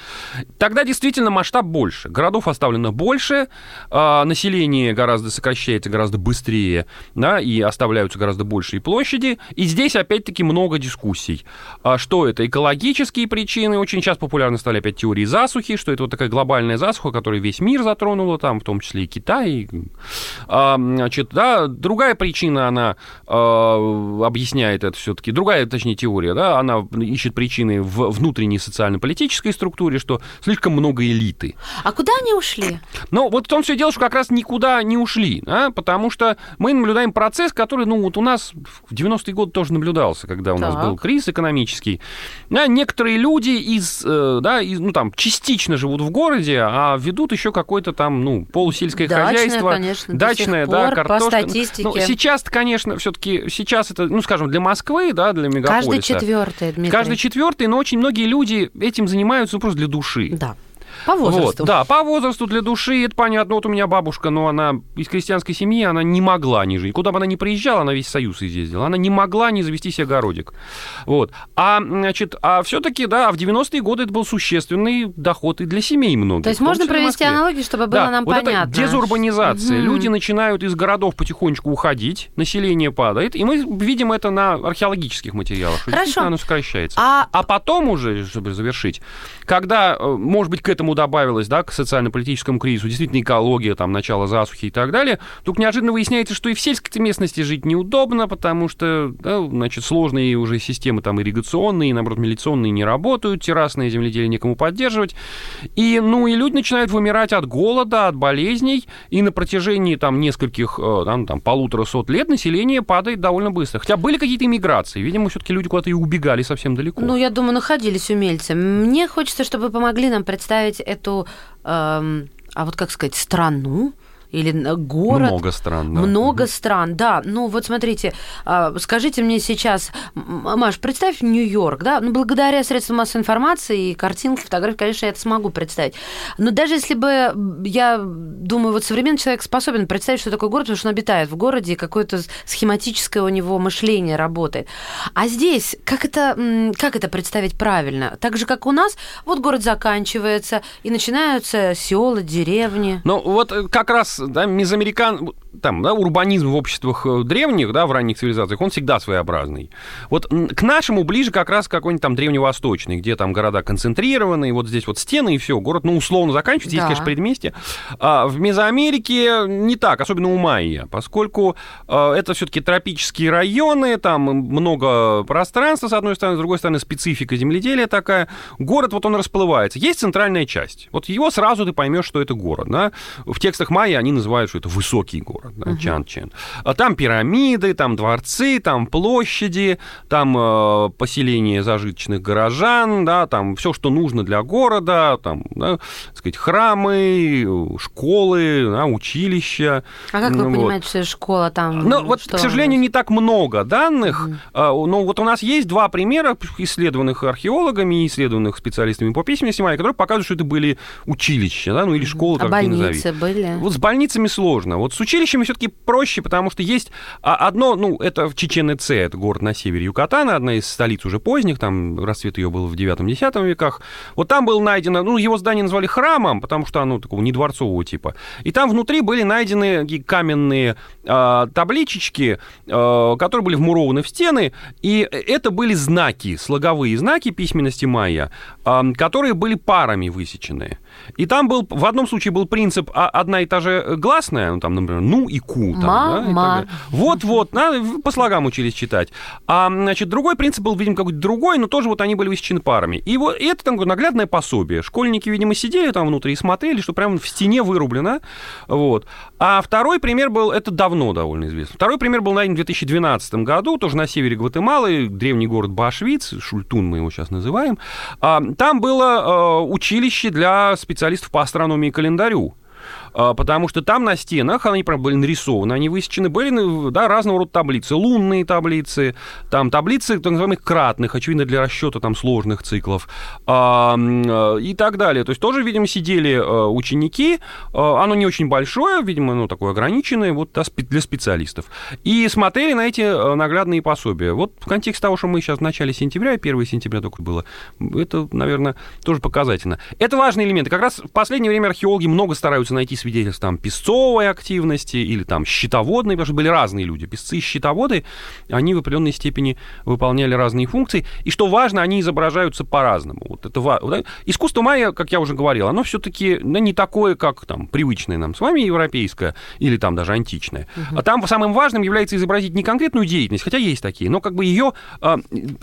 Тогда действительно масштаб больше. Городов оставлено больше, а, население гораздо сокращается гораздо быстрее, да, и оставляются гораздо большие площади. И здесь, опять-таки, много дискуссий. А Что это? Экологические причины. Очень сейчас популярны стали опять теории засухи, что это вот такая глобальная засуха, которая весь мир затронула, там, в том числе и Китай. а, Значит, да, другая причина, она а, объясняет это все-таки, другая, точнее, теория, да, она ищет причины в внутренней социально-политической структуре, что слишком много элиты. А куда они ушли? Но вот в том все дело, что как раз никуда не ушли, да, потому что мы наблюдаем процесс, который, ну, вот у нас в 90-е годы тоже наблюдался, когда у нас Так. был кризис экономический. Да, некоторые люди из, э, да, из, ну, там, частично живут в городе, а ведут еще какое-то там, ну, полусельское Дачное, хозяйство. конечно, дачное, да, пор, по картошка. статистике. Ну, сейчас, конечно, все-таки, сейчас это, ну, скажем, для Москвы, да, для мегаполиса. Каждый четвертый, Дмитрий. Каждый четвертый, но очень многие люди этим занимаются просто для души. Да. По возрасту. Вот, да, по возрасту для души, это понятно. Вот у меня бабушка, но она из крестьянской семьи, она не могла не жить. Куда бы она ни приезжала, она весь Союз изъездила. Она не могла не завести себе огородик. Вот. А, значит, а все-таки, да, в 90-е годы это был существенный доход и для семей многих. То есть можно провести аналогию, чтобы было Да, нам вот понятно. это дезурбанизация. Мгм. Люди начинают из городов потихонечку уходить, население падает, и мы видим это на археологических материалах, Хорошо. оно сокращается. А- А потом уже, чтобы завершить, когда, э, может быть, к этому добавилось, да, к социально-политическому кризису, действительно экология, там, начало засухи и так далее, вдруг неожиданно выясняется, что и в сельской местности жить неудобно, потому что, да, значит, сложные уже системы там ирригационные, и, наоборот, милиционные не работают, террасное земледелие некому поддерживать. И, ну, и люди начинают вымирать от голода, от болезней, и на протяжении там нескольких, э, там, там полутора сот лет население падает довольно быстро. Хотя были какие-то иммиграции, видимо, все-таки люди куда-то и убегали совсем далеко. Ну, я думаю, находились умельцы. Мне хочется, чтобы помогли нам представить эту, эм, а вот как сказать, страну или э, город. Много стран, да. Много стран, да. Ну, вот смотрите, а, скажите мне сейчас, Маш, представь Нью-Йорк, да? Ну, благодаря средствам массовой информации и картинки, фотографии, конечно, я это смогу представить. Но даже если бы, я думаю, вот современный человек способен представить, что такое город, потому что он обитает в городе, и какое-то схематическое у него мышление работает. А здесь, как это, как это представить правильно? Так же, как у нас, вот город заканчивается, и начинаются села, деревни. Ну, вот э, как раз, да, мезоамерикан, там, да, урбанизм в обществах э, древних, да, в ранних цивилизациях, он всегда своеобразный. Вот к нашему ближе как раз какой-нибудь там древневосточный, где там города концентрированы, и вот здесь вот стены, и все, город, ну, условно заканчивается, есть, Да. конечно, предместье. А в Мезоамерике не так, особенно у майя, поскольку э, это все-таки тропические районы, там много пространства, с одной стороны, с другой стороны, специфика земледелия такая. Город, вот он расплывается. Есть центральная часть. Вот его сразу ты поймешь, что это город. Да? В текстах майя они называют, что это высокий город, да, Чан-Чен. А там пирамиды, там дворцы, там площади, там э, поселение зажиточных горожан, да, там все, что нужно для города, там, да, так сказать, храмы, школы, да, училища. А как вы Ну, вот. понимаете, что школа там? Ну, вот, что к сожалению, не так много данных. А, Но вот у нас есть два примера, исследованных археологами и исследованных специалистами по письменности майя, которые показывают, что это были училища, да, ну или школы, А как ни назови. больницы были? Вот с больницами сложно. Вот с училищами все-таки проще, потому что есть а, одно, ну, это в Чечен-Эце, это город на севере Юкатана, одна из столиц уже поздних, там расцвет ее был в 9-10 веках. Вот там было найдено, ну, его здание назвали храмом, потому что оно такого не дворцового типа. И там внутри были найдены каменные а, табличечки, а, которые были вмурованы в стены, и это были знаки, слоговые знаки письменности майя, а, которые были парами высечены. И там был, в одном случае был принцип а, одна и та же гласная, ну, там, например, ну и ку. Там, Ма, да. Вот-вот, на- по слогам учились читать. А, значит, другой принцип был, видимо, какой-то другой, но тоже вот они были высечены парами. И вот и это там наглядное пособие. Школьники, видимо, сидели там внутри и смотрели, что прямо в стене вырублено. Вот. А второй пример был, это давно довольно известно. Второй пример был найден в 2012 году, тоже на севере Гватемалы, древний город Башвиц, Шультун мы его сейчас называем. А, Там было э, училище для специалистов по астрономии и календарю. А, Потому что там на стенах, они прям были нарисованы, они высечены, были да, разного рода таблицы. Лунные таблицы, там таблицы так называемых кратных, очевидно, для расчета там сложных циклов а, э, и так далее. То есть тоже, видимо, сидели ученики, оно не очень большое, видимо, ну, такое ограниченное, вот да, для специалистов. И смотрели на эти наглядные пособия. Вот в контексте того, что мы сейчас в начале сентября, 1 сентября только было, это, наверное, тоже показательно. Это важные элементы. Как раз в последнее время археологи много стараются найти свидетельства там песцовой активности или там щитоводной, потому что были разные люди. Песцы и щитоводы, они в определенной степени выполняли разные функции. И что важно, они изображаются по-разному. Вот это ва- вот, Искусство майя, как я уже говорил, оно все-таки ну, не такое, как там привычное нам с вами европейское или там даже античное. А там самым важным является изобразить не конкретную деятельность, хотя есть такие, но как бы ее а,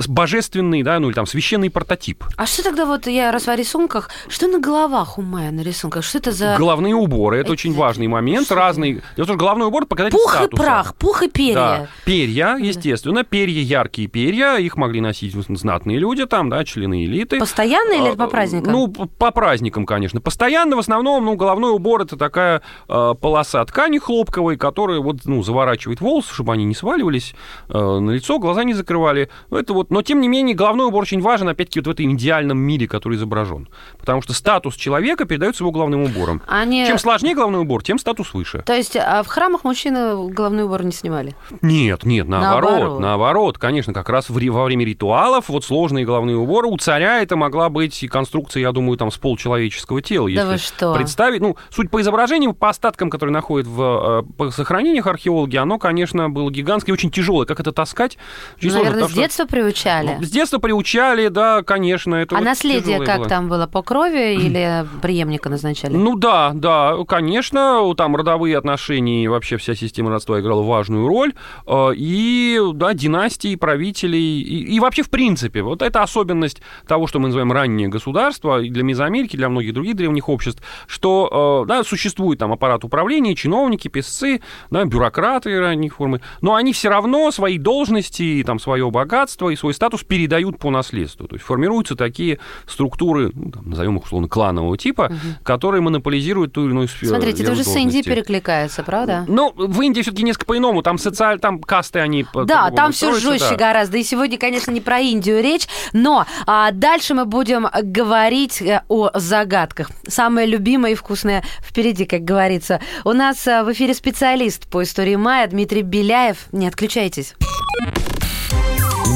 божественный, да, ну или там священный прототип. А что тогда вот я раз о рисунках, что на головах у Майя на рисунках? Что это за... Головные уборы. Уборы, это очень важный момент. Разный. Дело в том, что головной убор показатель Пух и статуса. прах, пух и перья. Да. Перья, естественно, перья, яркие перья, их могли носить знатные люди там, да, члены элиты. Постоянно или А, по праздникам? Ну, по праздникам, конечно. Постоянно, в основном, ну, головной убор это такая э, полоса ткани хлопковой, которая вот, ну, заворачивает волосы, чтобы они не сваливались э, на лицо, глаза не закрывали. Ну, это вот, но, тем не менее, головной убор очень важен, опять-таки, вот в этом идеальном мире, который изображен. Потому что статус человека передается его головным убором. Они- Чем сложнее головной убор, тем статус выше. То есть а в храмах мужчины головной убор не снимали? Нет, нет, наоборот, Наоборот. наоборот, конечно, как раз в во время ритуалов вот сложные головные уборы у царя это могла быть и конструкция, я думаю, там с полчеловеческого тела. Да если что? представить, ну, суть по изображениям, по остаткам, которые находят в э, по сохранениях археологи, оно, конечно, было гигантское очень тяжелое. Как это таскать? Очень Ну, сложно, наверное, потому с что- детства приучали. Ну, С детства приучали, да, конечно. Это а вот наследие как было. там было? По крови или преемника назначали? Ну да, да, конечно, там родовые отношения и вообще вся система родства играла важную роль. Э, И, да, династии, правителей, и, и вообще в принципе. Вот это особенность того, что мы называем раннее государство, и для Мезоамерики, для многих других древних обществ, что, э, да, существует там аппарат управления, чиновники, писцы, да, бюрократы ранней формы, но они все равно свои должности, и, там, свое богатство и свой статус передают по наследству. То есть формируются такие структуры, ну, там, назовем их условно кланового типа, которые монополизируют ту или иную сферу. Смотрите, это уже с Индией перекликается, правда? Ну, в Индии все-таки несколько по-иному. Там социаль, там касты они по- Да, там все жестче да. гораздо. И сегодня, конечно, не про Индию речь, но а, дальше мы будем говорить э, о загадках. Самое любимое и вкусное впереди, как говорится. У нас а, в эфире специалист по истории Майя Дмитрий Беляев. Не отключайтесь.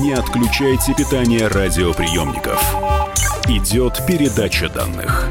Не отключайте питание радиоприемников. Идет передача данных.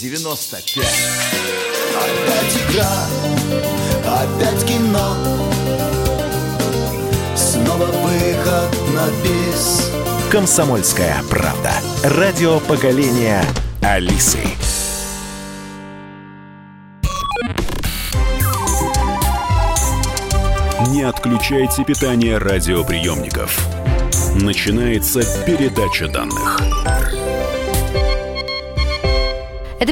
Е-95 Опять игра, опять кино Снова выход на бис Комсомольская правда. Радио поколения Алисы. Не отключайте питание радиоприемников. Начинается передача данных.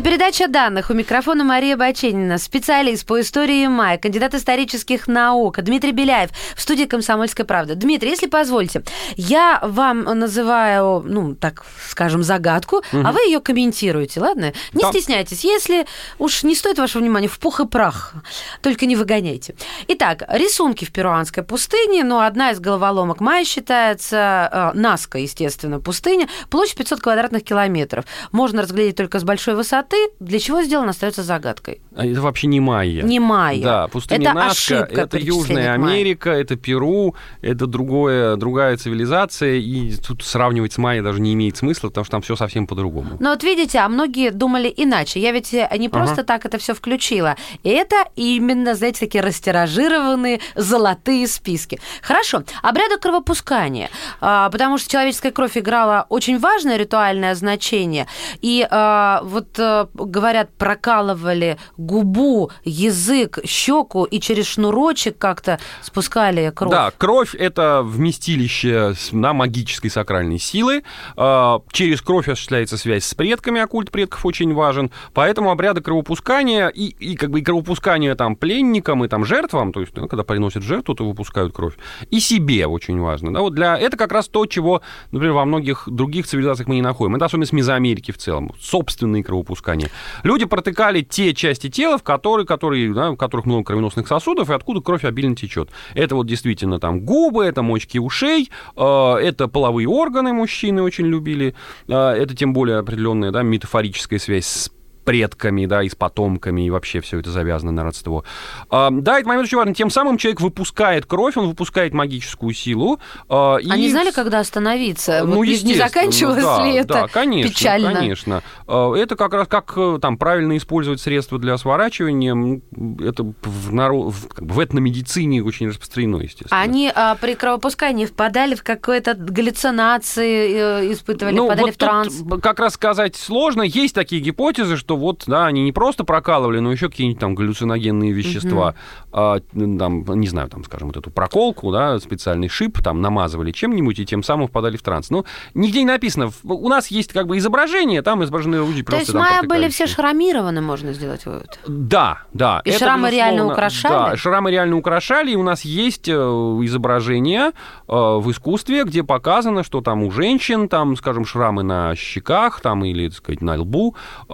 Передача данных. У микрофона Мария Баченина, специалист по истории Майя, кандидат исторических наук Дмитрий Беляев в студии «Комсомольская правда». Дмитрий, если позвольте, я вам называю, ну, так скажем, загадку, а вы ее комментируете, ладно? Не Да. стесняйтесь. Если уж не стоит вашего внимания, в пух и прах, только не выгоняйте. Итак, рисунки в перуанской пустыне, но одна из головоломок Майя считается э, Наска, естественно, пустыня, площадь 500 квадратных километров. Можно разглядеть только с большой высоты. Для чего сделано, остается загадкой. А Это вообще не майя. Не майя. Да, пустыня Это Наска, ошибка это Южная к майя. Америка, это Перу, это другое, другая цивилизация, и тут сравнивать с майей даже не имеет смысла, потому что там все совсем по-другому. Но вот видите, а многие думали иначе. Я ведь э, не просто так это все включила. И это именно, знаете, такие растиражированные золотые списки. Хорошо. Обряды кровопускания. А, Потому что человеческая кровь играла очень важное ритуальное значение. И а, вот говорят, прокалывали губу, язык, щеку и через шнурочек как-то спускали кровь. Да, кровь это вместилище на магической сакральной силы. А, Через кровь осуществляется связь с предками, а культ предков очень важен. Поэтому обряды кровопускания и, и как бы и кровопускание там пленникам и там жертвам, то есть ну, когда приносят жертву, то выпускают кровь, и себе очень важно. Да, вот для это как раз то, чего, например, во многих других цивилизациях мы не находим. Это особенность Мезоамерики в целом, собственные кровопускания. Люди протыкали те части тела, в которые, которые, да, в которых много кровеносных сосудов, и откуда кровь обильно течет. Это вот действительно там губы, это мочки ушей, э, это половые органы мужчины очень любили, э, это тем более определенная да, метафорическая связь с предками, да, и с потомками, и вообще все это завязано на родство. А, да, это момент очень важный. Тем самым человек выпускает кровь, он выпускает магическую силу. А, и... не знали, когда остановиться? Ну, вот не заканчивалось да, ли это да, конечно, печально? конечно. А, это как раз как э, там правильно использовать средства для сворачивания. Это в, народ, в этномедицине очень распространено, естественно. Они а, при кровопускании впадали в какое-то галлюцинации, э, испытывали, ну, впадали вот в транс? Как раз сказать сложно. Есть такие гипотезы, что вот, да, они не просто прокалывали, но еще какие-нибудь там галлюциногенные вещества, угу. а, там, не знаю, там, скажем, вот эту проколку, да, специальный шип, там, намазывали чем-нибудь, и тем самым впадали в транс. Ну, нигде не написано. У нас есть как бы изображение, там изображены люди То просто... То есть майя были все шрамированы, можно сделать вывод? Да, да. И это, шрамы реально украшали? Да, шрамы реально украшали, и у нас есть э, изображение э, в искусстве, где показано, что там у женщин, там, скажем, шрамы на щеках, там, или, так сказать, на лбу, э,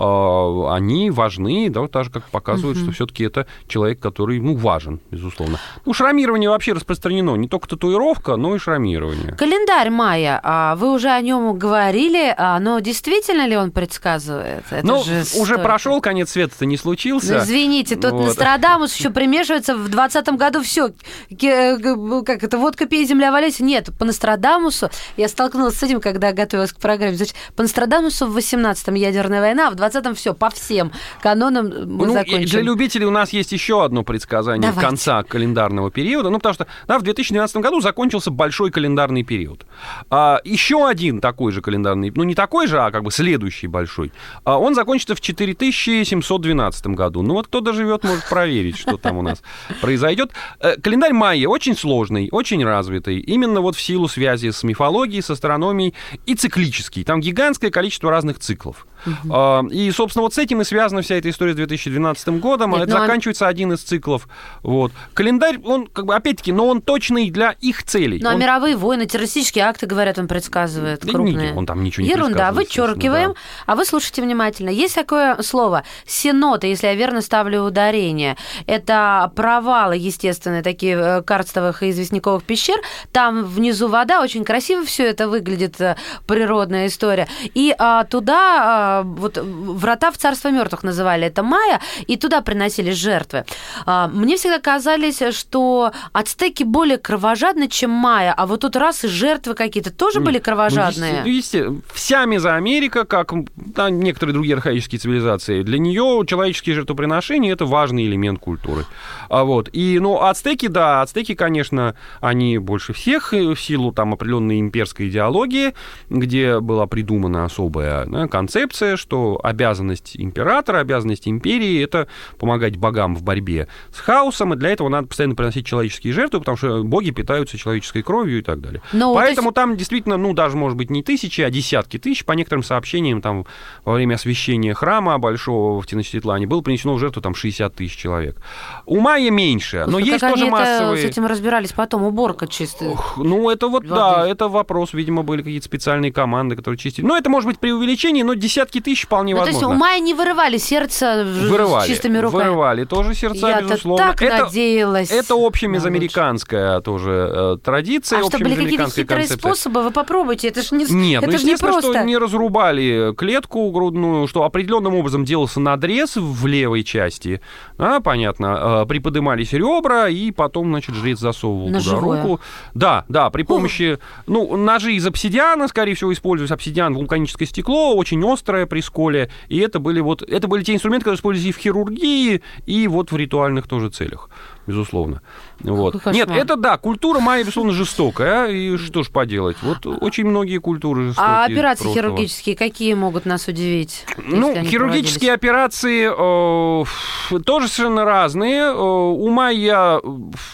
они важны, да, вот так же, как показывают, угу. что все-таки это человек, который, ну, важен, безусловно. Ну, шрамирование вообще распространено, не только татуировка, но и шрамирование. Календарь Майя, а вы уже о нем говорили, а, но действительно ли он предсказывает? Это ну, же уже прошел, конец света-то не случился. Ну, извините, тут вот. Нострадамус еще примешивается в 20 году все. Как это, водка пей, земля валяйся. Нет, по Нострадамусу, я столкнулась с этим, когда готовилась к программе. Значит, по Нострадамусу в 18-м ядерная война, а в 20-м все, по всем канонам мы ну, закончим. Для любителей у нас есть еще одно предсказание Давайте. конца календарного периода. Ну, потому что да, в 2012 году закончился большой календарный период. А, еще один такой же календарный, ну, не такой же, а как бы следующий большой, а, он закончится в 4712 году. Ну, вот кто доживет, может проверить, что там у нас произойдет. Э, календарь майя очень сложный, очень развитый. Именно вот в силу связи с мифологией, с астрономией и циклический. Там гигантское количество разных циклов. Uh-huh. И, собственно, вот с этим и связана вся эта история с 2012 годом. Нет, это заканчивается один из циклов. Вот. Календарь, он, как бы, опять-таки, но он точный для их целей. Ну, а он... мировые войны, террористические акты, говорят, он предсказывает да крупные. Нет, он там ничего не Ерунда, вычеркиваем. Да. А вы слушайте внимательно. Есть такое слово синота, если я верно ставлю ударение. Это провалы, естественно, такие э, карстовых и известняковых пещер. Там внизу вода, очень красиво все это выглядит, э, природная история. И а, туда а, вот врата в царство мертвых называли это майя, и туда приносили жертвы. А, мне всегда казались, что ацтеки более кровожадны, чем майя, а вот тут раз и жертвы какие-то тоже были ну, кровожадные. Ну, естественно, вся Мезоамерика, как да, некоторые другие архаические цивилизации, для нее человеческие жертвоприношения это важный элемент культуры. А вот и ну ацтеки, да, ацтеки, конечно, они больше всех в силу там определенной имперской идеологии, где была придумана особая да, концепция что обязанность императора, обязанность империи — это помогать богам в борьбе с хаосом, и для этого надо постоянно приносить человеческие жертвы, потому что боги питаются человеческой кровью и так далее. Но Поэтому есть... там действительно, ну, даже, может быть, не тысячи, а десятки тысяч, по некоторым сообщениям, там, во время освящения храма большого в Теночтитлане было принесено в жертву там 60 тысяч человек. У Майя меньше, но как есть тоже массовые... с этим разбирались потом, уборка чистая. Ну, это вот, воды. да, это вопрос, видимо, были какие-то специальные команды, которые чистили. Ну, это может быть преувеличение, но десятки тысяч вполне ну, возможно. То есть у Майя не вырывали сердце вырывали, чистыми руками? Вырывали тоже сердца, Я безусловно. так это, надеялась. Это общемезоамериканская тоже э, традиция, А что, были какие-то хитрые концепция. способы? Вы попробуйте, это же не Нет, это ну, же не просто. что не разрубали клетку грудную, что определенным образом делался надрез в левой части, а, понятно, э, приподнимались ребра, и потом, значит, жрец засовывал На туда живое. руку. Да, да, при помощи, ну, ножи из обсидиана, скорее всего, используется обсидиан, вулканическое стекло, очень острое при сколе. И это были вот это были те инструменты, которые использовались и в хирургии, и вот в ритуальных тоже целях безусловно. Вот. Нет, это да, культура майя, безусловно, жестокая, и что ж поделать. Вот очень многие культуры жестокие. А операции прошлого. хирургические какие могут нас удивить? Ну, хирургические операции э, тоже совершенно разные. Э, у майя,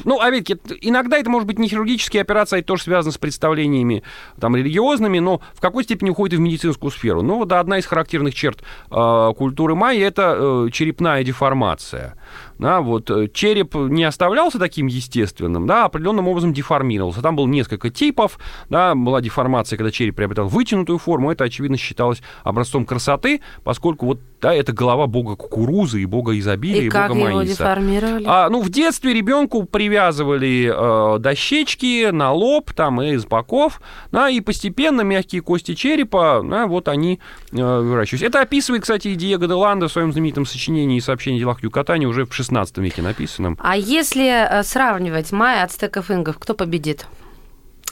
ну, а ведь иногда это может быть не хирургические операции, а это тоже связано с представлениями там религиозными, но в какой степени уходит и в медицинскую сферу. Ну, да, одна из характерных черт э, культуры майя – это э, черепная деформация. Да, вот э, череп не оставлялся таким естественным, да, определенным образом деформировался. Там было несколько типов, да, была деформация, когда череп приобретал вытянутую форму, это, очевидно, считалось образцом красоты, поскольку вот да, это голова бога кукурузы и бога изобилия, и, и как бога его маиса. деформировали? А, ну, в детстве ребенку привязывали э, дощечки на лоб, там, и из боков, да, и постепенно мягкие кости черепа, да, вот они э, выращиваются. Это описывает, кстати, и Диего де Ландо в своем знаменитом сочинении «Сообщение о делах Юкатани» уже в 16 веке написанном. А если э, сравнивать майя, ацтеков, ингов, кто победит?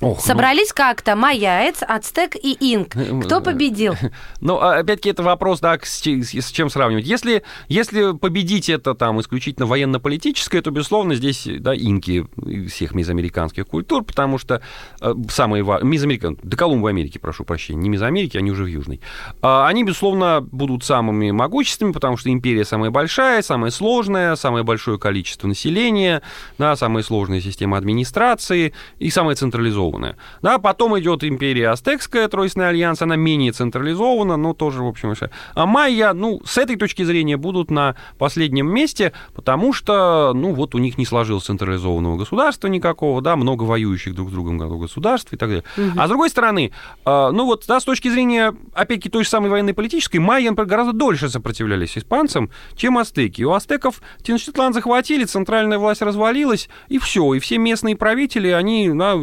Ох, Собрались ну... как-то майяец, ацтек и инк. Кто победил? Ну, опять-таки, это вопрос, да, с, чем сравнивать. Если, если победить это там исключительно военно-политическое, то, безусловно, здесь, да, инки всех мезоамериканских культур, потому что э, самые мезоамерикан, до Колумба Америки, прошу прощения, не Мезоамерики, они уже в Южной. Э, они, безусловно, будут самыми могущественными, потому что империя самая большая, самая сложная, самое большое количество населения, да, самая сложная система администрации и самая централизованная централизованная. Да, потом идет империя Астекская, Тройственный альянс, она менее централизована, но тоже, в общем, а майя, ну, с этой точки зрения будут на последнем месте, потому что, ну, вот у них не сложилось централизованного государства никакого, да, много воюющих друг с другом государств и так далее. Угу. А с другой стороны, а, ну, вот, да, с точки зрения, опять-таки, той же самой военной политической, майя, например, гораздо дольше сопротивлялись испанцам, чем астеки. У астеков Тенштитлан захватили, центральная власть развалилась, и все, и все местные правители, они да,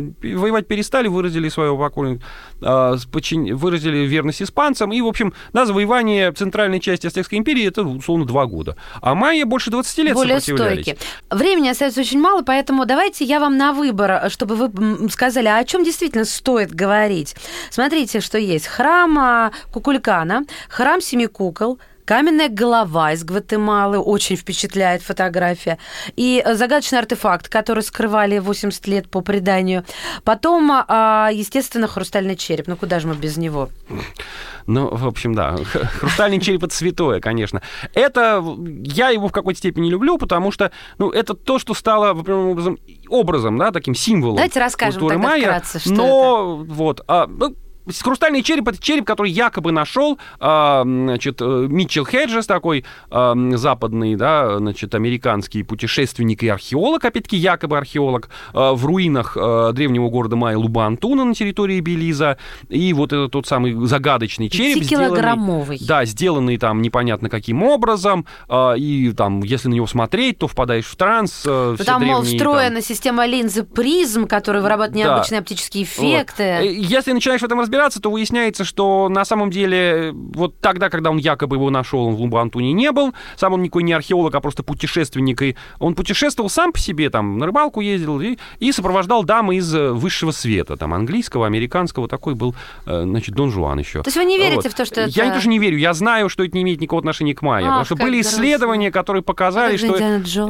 воевать перестали, выразили свое покойное, а, выразили верность испанцам, и, в общем, на завоевание центральной части Ацтекской империи это, условно, два года. А майя больше 20 лет Более сопротивлялись. Стойки. Времени остается очень мало, поэтому давайте я вам на выбор, чтобы вы сказали, а о чем действительно стоит говорить. Смотрите, что есть. Храм а, Кукулькана, храм Семи Кукол, Каменная голова из Гватемалы, очень впечатляет фотография. И загадочный артефакт, который скрывали 80 лет по преданию. Потом, а, естественно, хрустальный череп. Ну куда же мы без него? Ну, в общем, да. Хрустальный череп это святое, конечно. Это я его в какой-то степени люблю, потому что ну, это то, что стало образом, образом, да, таким символом. Давайте расскажем тогда майя, вкратце, что но, это. вот, а, ну, Хрустальный череп это череп, который якобы нашел значит, э, Митчелл Хеджес, такой западный, да, значит, американский путешественник и археолог, опять-таки якобы археолог, а, в руинах древнего города Майя Лубантуна на территории Белиза. И вот этот тот самый загадочный череп. Сделанный, да, сделанный там непонятно каким образом. И там, если на него смотреть, то впадаешь в транс. Там, древние, мол, встроена там... система линзы призм, которая вырабатывает необычные да. оптические эффекты. Вот. Если начинаешь в этом разбираться, разбираться, то выясняется, что на самом деле вот тогда, когда он якобы его нашел, он в Лумбантуне не был, сам он никакой не археолог, а просто путешественник, и он путешествовал сам по себе, там, на рыбалку ездил и, и сопровождал дамы из э, высшего света, там, английского, американского, такой был, э, значит, Дон Жуан еще. То есть вы не верите вот. в то, что Я это... тоже не верю, я знаю, что это не имеет никакого отношения к майя, Ах, потому что были исследования, которые показали, что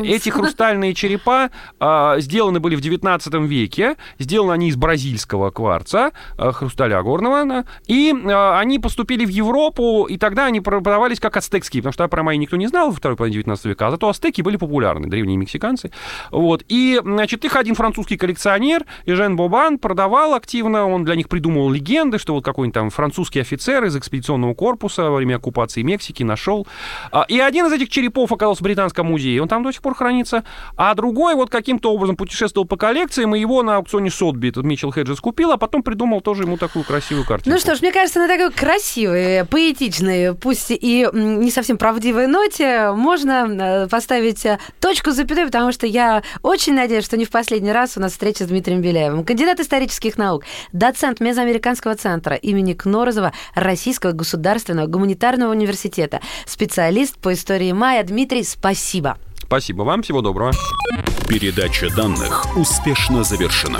эти хрустальные черепа а, сделаны были в 19 веке, сделаны они из бразильского кварца, а, хрусталя горного, и а, они поступили в Европу, и тогда они продавались как ацтекские, потому что про майя никто не знал во второй половине 19 века, а зато ацтеки были популярны, древние мексиканцы. Вот. И, значит, их один французский коллекционер, Жен Бобан, продавал активно, он для них придумывал легенды, что вот какой-нибудь там французский офицер из экспедиционного корпуса во время оккупации Мексики нашел. И один из этих черепов оказался в Британском музее, он там до сих пор хранится, а другой вот каким-то образом путешествовал по коллекциям, и его на аукционе Сотби этот Митчелл Хеджес купил, а потом придумал тоже ему такую красивую картину. Ну что ж, мне кажется, на такой красивой, поэтичной, пусть и не совсем правдивой ноте можно э, поставить э, точку запятой, потому что я очень надеюсь, что не в последний раз у нас встреча с Дмитрием Беляевым. Кандидат исторических наук, доцент Мезоамериканского центра имени Кнорозова Российского государственного гуманитарного университета, специалист по истории майя. Дмитрий, спасибо. Спасибо вам, всего доброго. Передача данных успешно завершена.